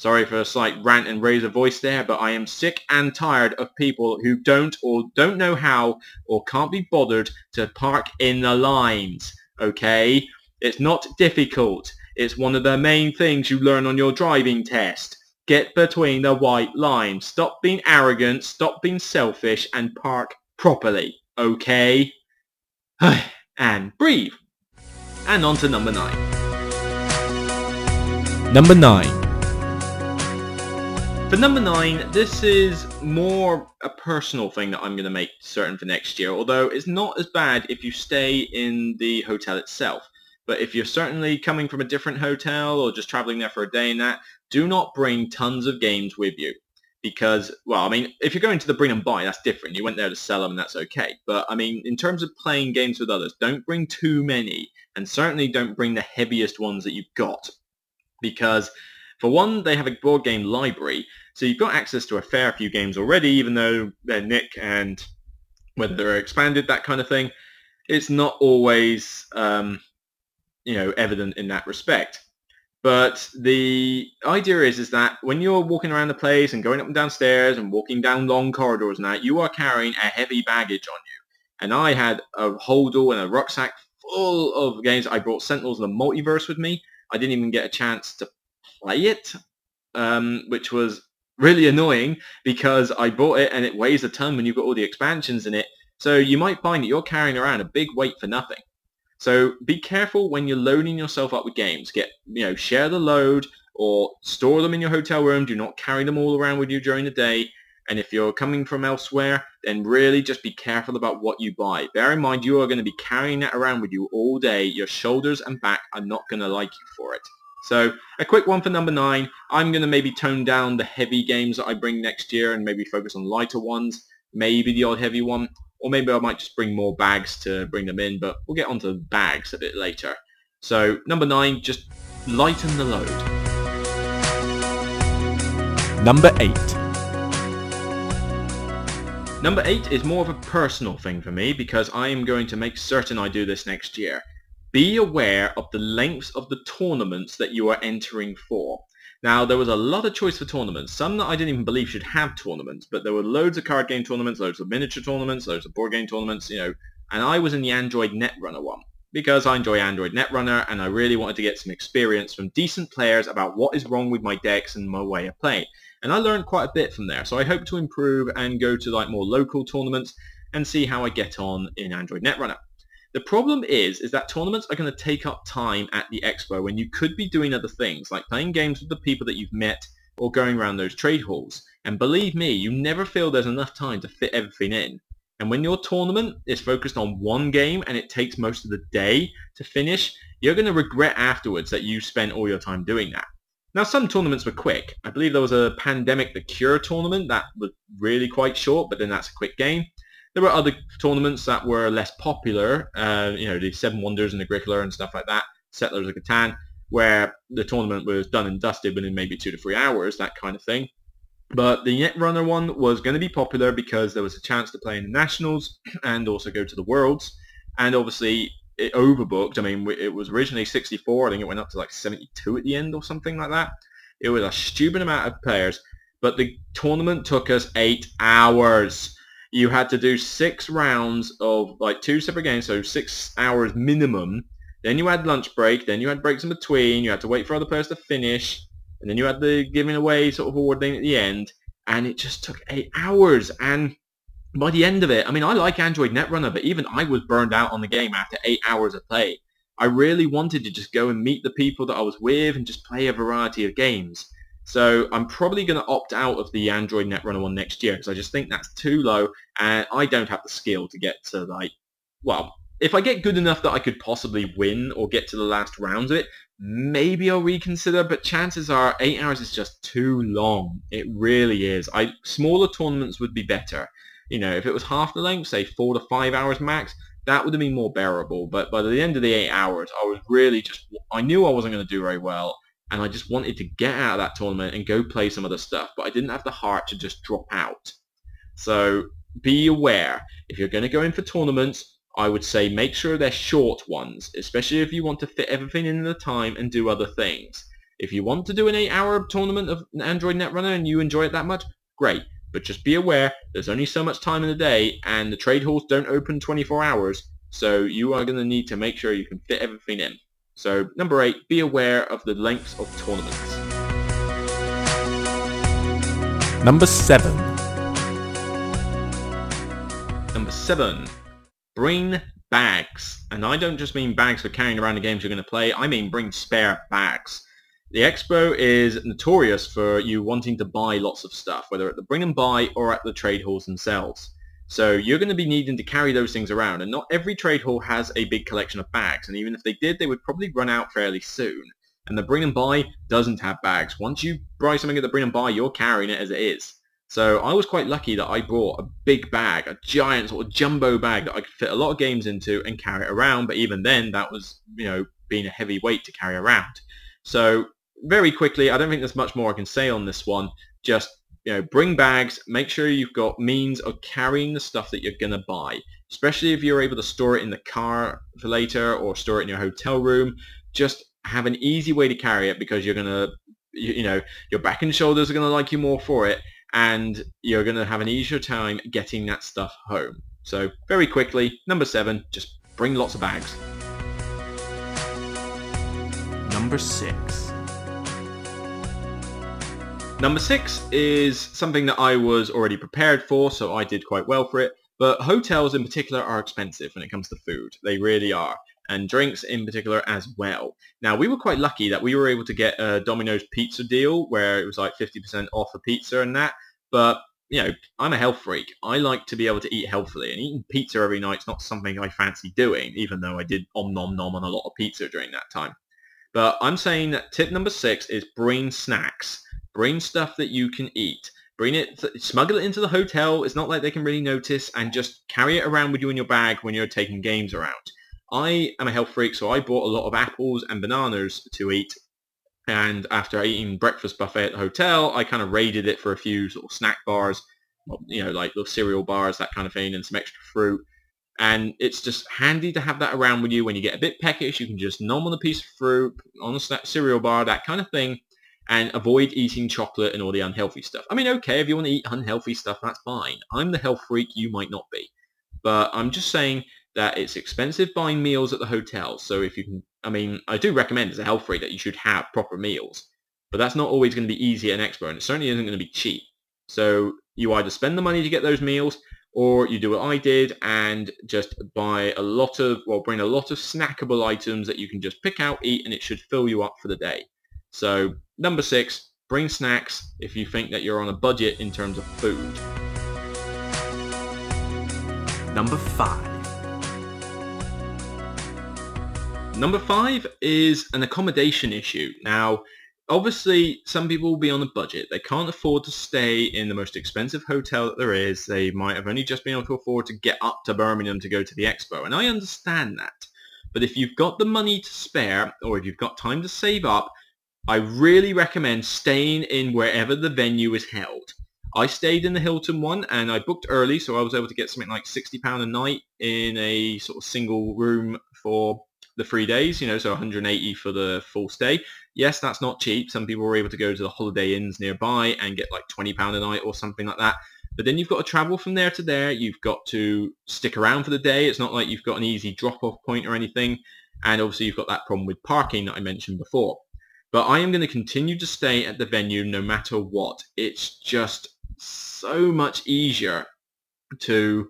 Sorry for a slight rant and raise a voice there, but I am sick and tired of people who don't or don't know how or can't be bothered to park in the lines, okay? It's not difficult. It's one of the main things you learn on your driving test. Get between the white lines. Stop being arrogant, stop being selfish, and park properly, okay? and breathe. And on to number nine. Number nine. For number nine, this is more a personal thing that I'm going to make certain for next year, although it's not as bad if you stay in the hotel itself. But if you're certainly coming from a different hotel or just traveling there for a day and that, do not bring tons of games with you. Because, well, I mean, if you're going to the bring and buy, that's different. You went there to sell them and that's okay. But, I mean, in terms of playing games with others, don't bring too many. And certainly don't bring the heaviest ones that you've got. Because for one, they have a board game library, so you've got access to a fair few games already, even though they're Nick and whether they're expanded, that kind of thing. It's not always, um, you know, evident in that respect. But the idea is, is that when you're walking around the place and going up and downstairs and walking down long corridors and that, you are carrying a heavy baggage on you. And I had a holdall and a rucksack full of games. I brought Sentinels of the Multiverse with me. I didn't even get a chance to play it, um, which was really annoying because I bought it and it weighs a ton when you've got all the expansions in it. So you might find that you're carrying around a big weight for nothing. So be careful when you're loading yourself up with games. Get, you know, share the load or store them in your hotel room. Do not carry them all around with you during the day. And if you're coming from elsewhere, then really just be careful about what you buy. Bear in mind you are going to be carrying that around with you all day. Your shoulders and back are not going to like you for it. So a quick one for number nine. I'm going to maybe tone down the heavy games that I bring next year and maybe focus on lighter ones, maybe the odd heavy one, or maybe I might just bring more bags to bring them in, but we'll get onto bags a bit later. So number nine, just lighten the load. Number eight. Number eight is more of a personal thing for me because I am going to make certain I do this next year be aware of the lengths of the tournaments that you are entering for. Now, there was a lot of choice for tournaments. Some that I didn't even believe should have tournaments, but there were loads of card game tournaments, loads of miniature tournaments, loads of board game tournaments, you know, and I was in the Android Netrunner one because I enjoy Android Netrunner and I really wanted to get some experience from decent players about what is wrong with my decks and my way of playing. And I learned quite a bit from there, so I hope to improve and go to like more local tournaments and see how I get on in Android Netrunner. The problem is, is that tournaments are going to take up time at the expo when you could be doing other things, like playing games with the people that you've met or going around those trade halls. And believe me, you never feel there's enough time to fit everything in. And when your tournament is focused on one game and it takes most of the day to finish, you're going to regret afterwards that you spent all your time doing that. Now, some tournaments were quick. I believe there was a Pandemic the Cure tournament that was really quite short, but then that's a quick game. There were other tournaments that were less popular, uh, you know, the Seven Wonders and the Agricola and stuff like that, Settlers of Catan, where the tournament was done and dusted within maybe two to three hours, that kind of thing. But the Netrunner one was going to be popular because there was a chance to play in the Nationals and also go to the Worlds. And obviously it overbooked. I mean, it was originally 64. I think it went up to like 72 at the end or something like that. It was a stupid amount of players. But the tournament took us eight hours. You had to do six rounds of like two separate games, so six hours minimum. Then you had lunch break. Then you had breaks in between. You had to wait for other players to finish and then you had the giving away sort of award thing at the end, and it just took eight hours. And by the end of it, I mean, I like Android Netrunner, but even I was burned out on the game after eight hours of play. I really wanted to just go and meet the people that I was with and just play a variety of games. So I'm probably going to opt out of the Android Netrunner one next year because I just think that's too low and I don't have the skill to get to like, well, if I get good enough that I could possibly win or get to the last rounds of it, maybe I'll reconsider, but chances are eight hours is just too long. It really is. I Smaller tournaments would be better. You know, if it was half the length, say four to five hours max, that would have been more bearable. But by the end of the eight hours, I was really just, I knew I wasn't going to do very well. And I just wanted to get out of that tournament and go play some other stuff. But I didn't have the heart to just drop out. So be aware, if you're going to go in for tournaments, I would say make sure they're short ones, especially if you want to fit everything in the time and do other things. If you want to do an 8-hour tournament of Android Netrunner and you enjoy it that much, great. But just be aware, there's only so much time in the day and the trade halls don't open 24 hours, so you are going to need to make sure you can fit everything in. So number 8, be aware of the lengths of tournaments. Number 7. Number 7, Bring bags. And I don't just mean bags for carrying around the games you're going to play. I mean bring spare bags. The Expo is notorious for you wanting to buy lots of stuff, whether at the bring and buy or at the trade halls themselves. So you're going to be needing to carry those things around. And not every trade hall has a big collection of bags. And even if they did, they would probably run out fairly soon. And the bring and buy doesn't have bags. Once you buy something at the bring and buy, you're carrying it as it is. So I was quite lucky that I brought a big bag, a giant sort of jumbo bag that I could fit a lot of games into and carry it around. But even then, that was, you know, being a heavy weight to carry around. So very quickly, I don't think there's much more I can say on this one. Just, you know, bring bags, make sure you've got means of carrying the stuff that you're going to buy, especially if you're able to store it in the car for later or store it in your hotel room. Just have an easy way to carry it because you're going to, you, you know, your back and shoulders are going to like you more for it and you're going to have an easier time getting that stuff home. So very quickly, number seven, just bring lots of bags. Number six. Number six is something that I was already prepared for, so I did quite well for it. But hotels in particular are expensive when it comes to food. They really are. And drinks in particular as well. Now, we were quite lucky that we were able to get a Domino's pizza deal where it was like 50% off a pizza and that. But, you know, I'm a health freak. I like to be able to eat healthily. And eating pizza every night is not something I fancy doing, even though I did om nom nom on a lot of pizza during that time. But I'm saying that tip number six is bring snacks. Bring stuff that you can eat. Bring it, smuggle it into the hotel. It's not like they can really notice and just carry it around with you in your bag when you're taking games around. I am a health freak, so I bought a lot of apples and bananas to eat. And after eating breakfast buffet at the hotel, I kind of raided it for a few sort of snack bars, you know, like little cereal bars, that kind of thing, and some extra fruit. And it's just handy to have that around with you when you get a bit peckish. You can just nom on a piece of fruit, on a snack, cereal bar, that kind of thing, and avoid eating chocolate and all the unhealthy stuff. I mean, okay, if you want to eat unhealthy stuff, that's fine. I'm the health freak. You might not be. But I'm just saying that it's expensive buying meals at the hotel. So if you can, I mean, I do recommend as a health freak that you should have proper meals, but that's not always going to be easy at an expo, and it certainly isn't going to be cheap. So you either spend the money to get those meals, or you do what I did and just buy a lot of, well, bring a lot of snackable items that you can just pick out, eat, and it should fill you up for the day. So number six, bring snacks if you think that you're on a budget in terms of food. Number 5. Number five is an accommodation issue. Now, obviously, some people will be on a budget. They can't afford to stay in the most expensive hotel that there is. They might have only just been able to afford to get up to Birmingham to go to the expo. And I understand that. But if you've got the money to spare or if you've got time to save up, I really recommend staying in wherever the venue is held. I stayed in the Hilton one and I booked early, so I was able to get something like £60 a night in a sort of single room for the three days, you know, so 180 for the full stay. Yes, that's not cheap. Some people were able to go to the Holiday Inns nearby and get like £20 a night or something like that. But then you've got to travel from there to there. You've got to stick around for the day. It's not like you've got an easy drop-off point or anything. And obviously you've got that problem with parking that I mentioned before. But I am going to continue to stay at the venue no matter what. It's just so much easier to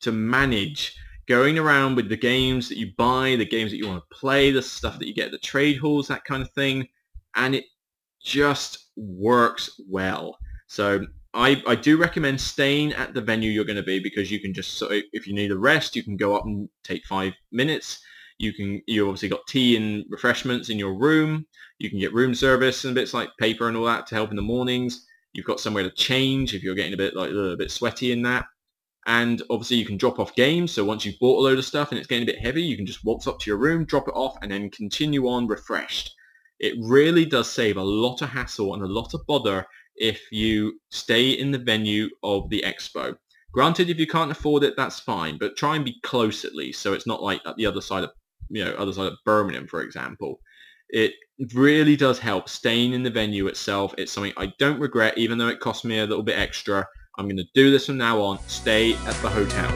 to manage going around with the games that you buy, the games that you want to play, the stuff that you get at the trade halls, that kind of thing. And it just works well. So I, I do recommend staying at the venue you're going to be because you can just, so if you need a rest, you can go up and take five minutes. You can, you obviously got tea and refreshments in your room. You can get room service and bits like paper and all that to help in the mornings. You've got somewhere to change if you're getting a bit like a bit sweaty in that. And obviously you can drop off games. So once you've bought a load of stuff and it's getting a bit heavy, you can just walk up to your room, drop it off, and then continue on refreshed. It really does save a lot of hassle and a lot of bother if you stay in the venue of the expo. Granted, if you can't afford it, that's fine, but try and be close at least, so it's not like at the other side of, you know, other side of Birmingham, for example. It really does help staying in the venue itself. It's something I don't regret, even though it cost me a little bit extra. I'm going to do this from now on. Stay at the hotel.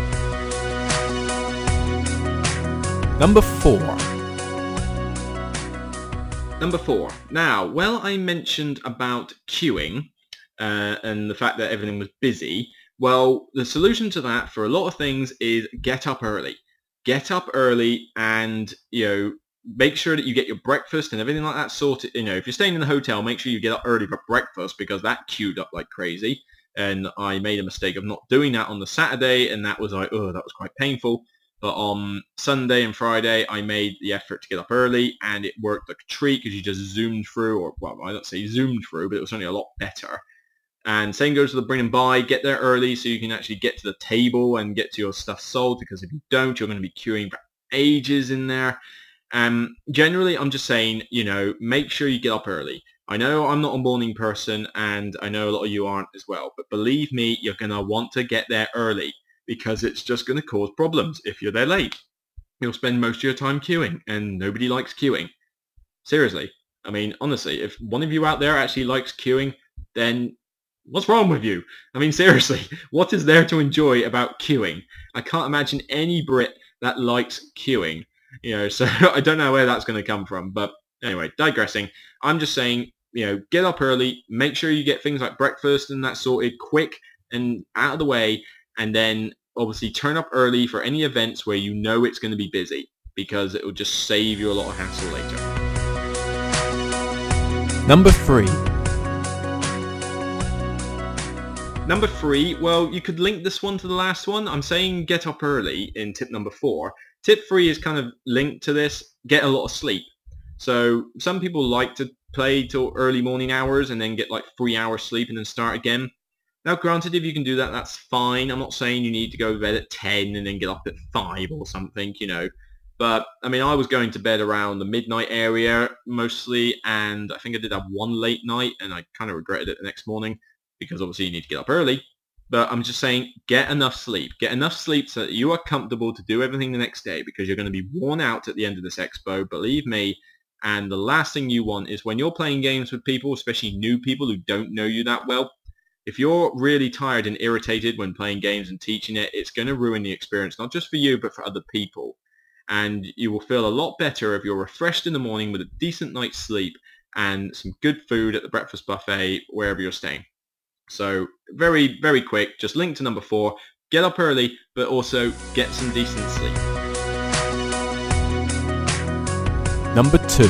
Number 4. Number four. Now, well, I mentioned about queuing uh, and the fact that everything was busy. Well, the solution to that for a lot of things is get up early. Get up early and, you know, make sure that you get your breakfast and everything like that sorted. You know, if you're staying in the hotel, make sure you get up early for breakfast because that queued up like crazy and I made a mistake of not doing that on the Saturday, and that was like, oh, that was quite painful. But on Sunday and Friday, I made the effort to get up early, and it worked like a treat because you just zoomed through, or well, I don't say zoomed through, but it was only a lot better. And same goes to the bring and buy. Get there early so you can actually get to the table and get to your stuff sold. Because if you don't, you're going to be queuing for ages in there. Um, generally, I'm just saying, you know, make sure you get up early. I know I'm not a morning person and I know a lot of you aren't as well, but believe me, you're to want to get there early because it's just to cause problems if you're there late. You'll spend most of your time queuing and nobody likes queuing. Seriously. I mean, honestly, if one of you out there actually likes queuing, then what's wrong with you? I mean, seriously, what is there to enjoy about queuing? I can't imagine any Brit that likes queuing. You know, so I don't know where that's going to come from. But anyway, digressing. I'm just saying you know, get up early, make sure you get things like breakfast and that sorted quick and out of the way, and then obviously turn up early for any events where you know it's going to be busy because it will just save you a lot of hassle later. Number 3. Number three, well, you could link this one to the last one. I'm saying get up early in tip number four. Tip three is kind of linked to this. Get a lot of sleep. So some people like to play till early morning hours and then get like three hours sleep and then start again. Now, granted, if you can do that, that's fine. I'm not saying you need to go to bed at 10 and then get up at 5 or something, you know. But, I mean, I was going to bed around the midnight area mostly, and I think I did have one late night, and I kind of regretted it the next morning because obviously you need to get up early. But I'm just saying, get enough sleep. Get enough sleep so that you are comfortable to do everything the next day because you're going to be worn out at the end of this expo. Believe me, and the last thing you want is when you're playing games with people, especially new people who don't know you that well, If you're really tired and irritated when playing games and teaching it, it's going to ruin the experience, not just for you, but for other people. And you will feel a lot better if you're refreshed in the morning with a decent night's sleep and some good food at the breakfast buffet wherever you're staying. So very, very quick, just link to number four, get up early, but also get some decent sleep. Number two.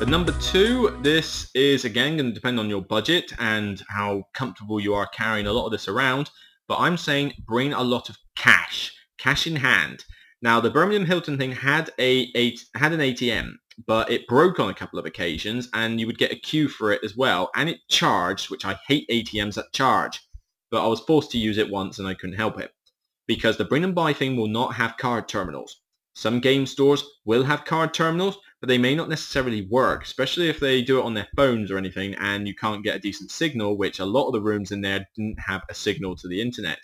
The number two, this is again going to depend on your budget and how comfortable you are carrying a lot of this around, but I'm saying bring a lot of cash, cash in hand. Now the Birmingham Hilton thing had a, a had an ATM, but it broke on a couple of occasions and you would get a queue for it as well, and it charged, which I hate ATMs that charge, but I was forced to use it once and I couldn't help it because the bring and buy thing will not have card terminals. Some game stores will have card terminals, but they may not necessarily work, especially if they do it on their phones or anything and you can't get a decent signal, which a lot of the rooms in there didn't have a signal to the internet.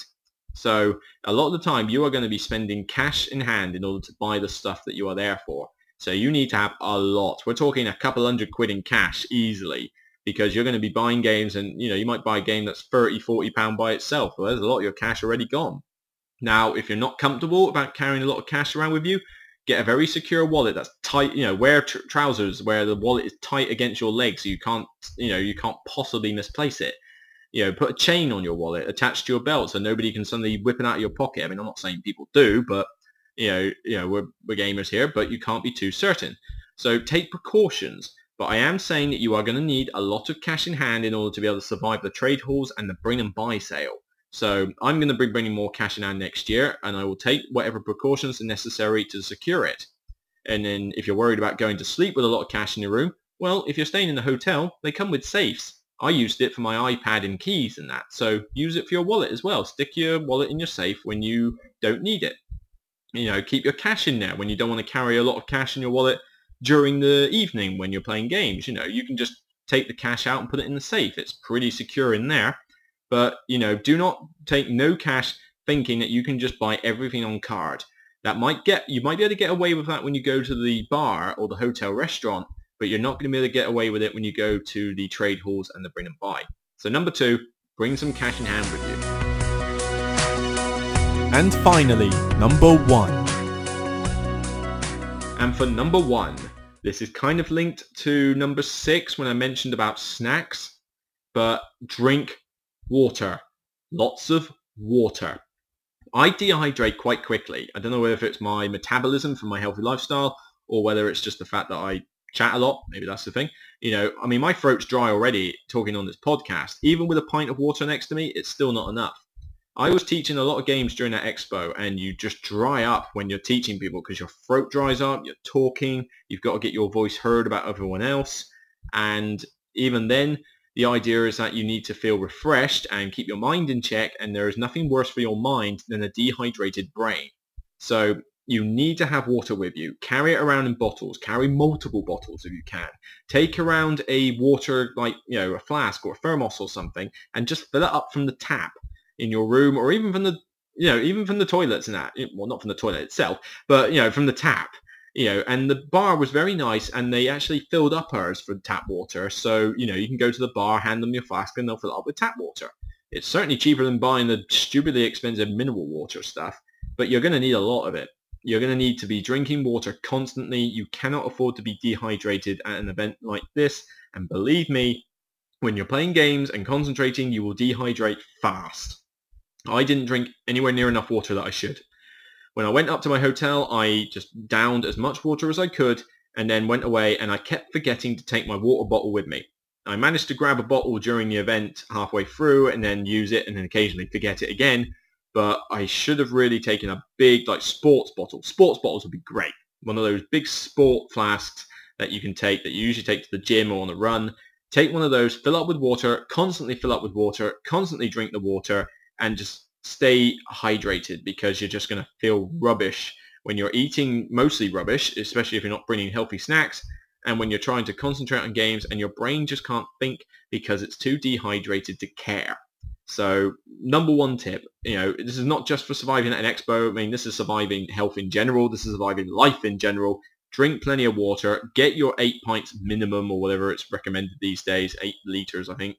So a lot of the time you are going to be spending cash in hand in order to buy the stuff that you are there for. So you need to have a lot. We're talking a couple hundred quid in cash easily because you're going to be buying games and you know you might buy a game that's 30 40 pound by itself. Well there's a lot of your cash already gone. Now if you're not comfortable about carrying a lot of cash around with you get a very secure wallet that's tight you know wear tr- trousers where the wallet is tight against your leg so you can't you know you can't possibly misplace it. You know put a chain on your wallet attached to your belt so nobody can suddenly whip it out of your pocket. I mean i'm not saying people do but you know you know we're, we're gamers here but you can't be too certain so take precautions but I am saying that you are going to need a lot of cash in hand in order to be able to survive the trade halls and the bring and buy sale. So I'm going to be bringing more cash in hand next year, and I will take whatever precautions are necessary to secure it. And then if you're worried about going to sleep with a lot of cash in your room, well, if you're staying in a hotel, they come with safes. I used it for my iPad and keys and that, so use it for your wallet as well. Stick your wallet in your safe when you don't need it. You know, keep your cash in there when you don't want to carry a lot of cash in your wallet during the evening when you're playing games. You know, you can just take the cash out and put it in the safe. It's pretty secure in there. But, you know, do not take no cash thinking that you can just buy everything on card. That might get, you might be able to get away with that when you go to the bar or the hotel restaurant, but you're not going to be able to get away with it when you go to the trade halls and the bring and buy. So number two, bring some cash in hand with you. And finally, number one. And for number one, this is kind of linked to number six when I mentioned about snacks, but drink water. Lots of water. I dehydrate quite quickly. I don't know whether it's my metabolism from my healthy lifestyle or whether it's just the fact that I chat a lot. Maybe that's the thing. You know, I mean, my throat's dry already talking on this podcast. Even with a pint of water next to me, it's still not enough. I was teaching a lot of games during that expo and you just dry up when you're teaching people because your throat dries up, you're talking, you've got to get your voice heard about everyone else. And even then, the idea is that you need to feel refreshed and keep your mind in check and there is nothing worse for your mind than a dehydrated brain. So you need to have water with you. Carry it around in bottles. Carry multiple bottles if you can. Take around a water, like, you know, a flask or a thermos or something and just fill it up from the tap in your room or even from the, you know, even from the toilets and that. Well, not from the toilet itself, but, you know, from the tap you know, and the bar was very nice and they actually filled up ours for tap water. So, you know, you can go to the bar, hand them your flask and they'll fill it up with tap water. It's certainly cheaper than buying the stupidly expensive mineral water stuff, but you're going to need a lot of it. You're going to need to be drinking water constantly. You cannot afford to be dehydrated at an event like this. And believe me, when you're playing games and concentrating, you will dehydrate fast. I didn't drink anywhere near enough water that I should. When I went up to my hotel, I just downed as much water as I could and then went away and I kept forgetting to take my water bottle with me. I managed to grab a bottle during the event halfway through and then use it and then occasionally forget it again. But I should have really taken a big like sports bottle. Sports bottles would be great. One of those big sport flasks that you can take that you usually take to the gym or on a run. Take one of those, fill up with water, constantly fill up with water, constantly drink the water and just stay hydrated because you're just going to feel rubbish when you're eating mostly rubbish, especially if you're not bringing healthy snacks and when you're trying to concentrate on games and your brain just can't think because it's too dehydrated to care. So number one tip, you know, this is not just for surviving at an expo. I mean, this is surviving health in general. This is surviving life in general. Drink plenty of water. Get your eight pints minimum or whatever it's recommended these days, eight liters, I think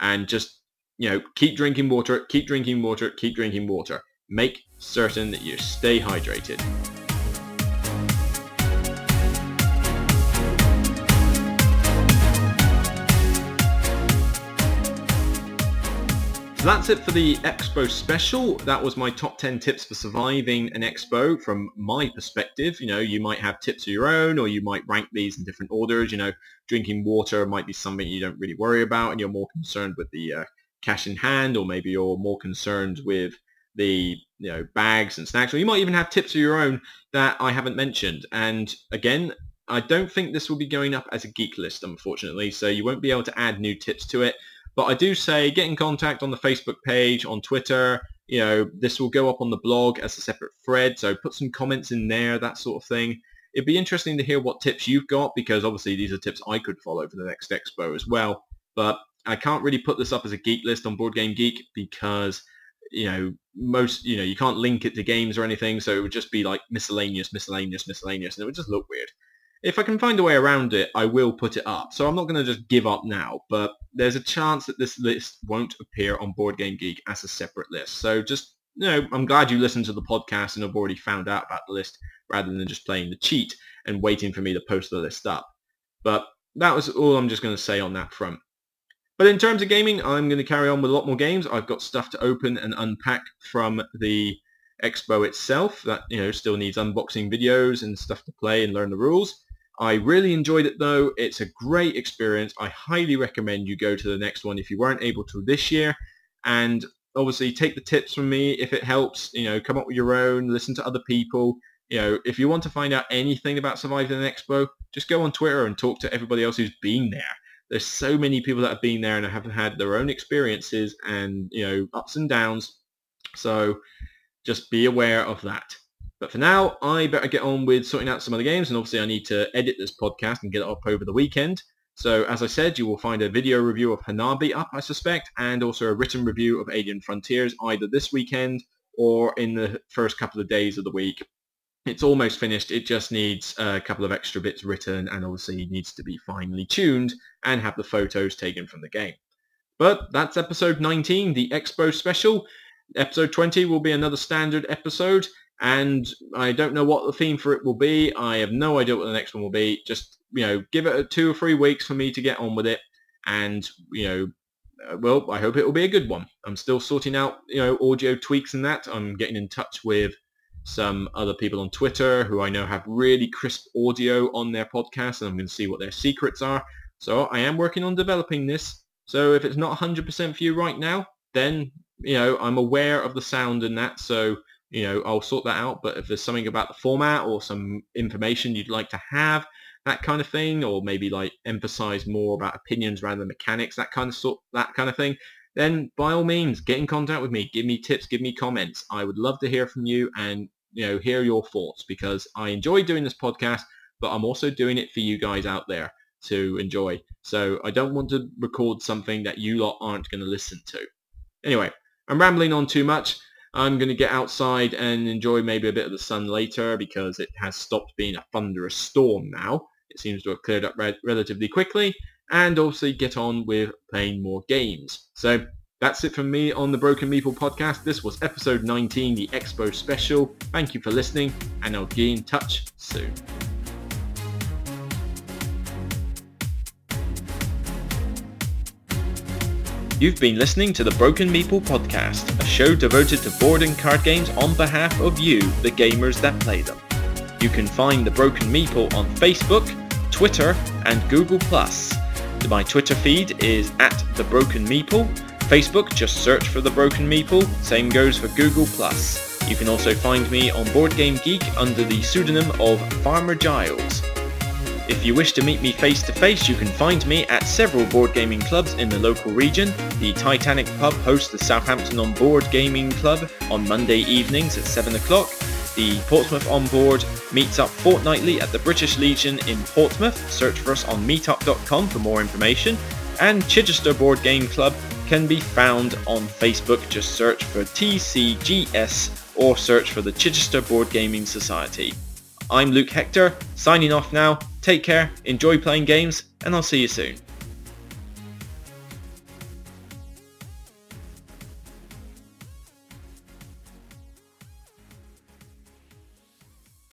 and just, you know, keep drinking water, keep drinking water, keep drinking water. Make certain that you stay hydrated. So that's it for the Expo special. That was my top 10 tips for surviving an Expo from my perspective. You know, you might have tips of your own or you might rank these in different orders. You know, drinking water might be something you don't really worry about and you're more concerned with the uh, cash in hand or maybe you're more concerned with the you know bags and snacks or you might even have tips of your own that I haven't mentioned. And again, I don't think this will be going up as a geek list, unfortunately, so you won't be able to add new tips to it. But I do say get in contact on the Facebook page, on Twitter. You know, this will go up on the blog as a separate thread. So put some comments in there, that sort of thing. It'd be interesting to hear what tips you've got because obviously these are tips I could follow for the next expo as well. But I can't really put this up as a geek list on Board Game Geek because you know most you know you can't link it to games or anything so it would just be like miscellaneous miscellaneous miscellaneous and it would just look weird if I can find a way around it, I will put it up. So I'm not going to just give up now, but there's a chance that this list won't appear on Board Game Geek as a separate list. So just, you know, I'm glad you listened to the podcast and have already found out about the list rather than just playing the cheat and waiting for me to post the list up. But that was all I'm just going to say on that front. But in terms of gaming, I'm going to carry on with a lot more games. I've got stuff to open and unpack from the expo itself that, you know, still needs unboxing videos and stuff to play and learn the rules. I really enjoyed it though. It's a great experience. I highly recommend you go to the next one if you weren't able to this year. And obviously take the tips from me if it helps. You know, come up with your own, listen to other people. You know, if you want to find out anything about surviving an expo, just go on Twitter and talk to everybody else who's been there. There's so many people that have been there and have had their own experiences and, you know, ups and downs. So just be aware of that. But for now, I better get on with sorting out some of the games, and obviously I need to edit this podcast and get it up over the weekend. So as I said, you will find a video review of Hanabi up, I suspect, and also a written review of Alien Frontiers either this weekend or in the first couple of days of the week. It's almost finished. It just needs a couple of extra bits written and obviously needs to be finely tuned and have the photos taken from the game. But that's episode 19, the Expo special. Episode 20 will be another standard episode and I don't know what the theme for it will be. I have no idea what the next one will be. Just you know, give it two or three weeks for me to get on with it, and you know, uh, well, I hope it will be a good one. I'm still sorting out you know audio tweaks and that. I'm getting in touch with some other people on Twitter who I know have really crisp audio on their podcast, and I'm going to see what their secrets are. So I am working on developing this. So if it's not 100% for you right now, then you know I'm aware of the sound and that. So you know, I'll sort that out. But if there's something about the format or some information you'd like to have, that kind of thing, or maybe like emphasize more about opinions rather than mechanics, that kind of sort, that kind of thing, then by all means, get in contact with me. Give me tips, give me comments. I would love to hear from you and, you know, hear your thoughts because I enjoy doing this podcast, but I'm also doing it for you guys out there to enjoy. So I don't want to record something that you lot aren't going to listen to. Anyway, I'm rambling on too much. I'm going to get outside and enjoy maybe a bit of the sun later because it has stopped being a thunderous storm now. It seems to have cleared up re- relatively quickly and also get on with playing more games. So that's it from me on the Broken Meeple podcast. This was episode 19, the Expo special. Thank you for listening and I'll be in touch soon. You've been listening to the Broken Meeple podcast, a show devoted to board and card games on behalf of you, the gamers that play them. You can find the Broken Meeple on Facebook, Twitter, and Google+. My Twitter feed is at the Broken Meeple. Facebook, just search for the Broken Meeple. Same goes for Google+. You can also find me on Board Game Geek under the pseudonym of Farmer Giles. If you wish to meet me face to face, you can find me at several board gaming clubs in the local region. The Titanic Pub hosts the Southampton On Board Gaming Club on Monday evenings at 7 o'clock. The Portsmouth On Board meets up fortnightly at the British Legion in Portsmouth. Search for us on meetup.com for more information. And Chichester Board Game Club can be found on Facebook. Just search for TCGS or search for the Chichester Board Gaming Society. I'm Luke Hector, signing off now. Take care, enjoy playing games, and I'll see you soon.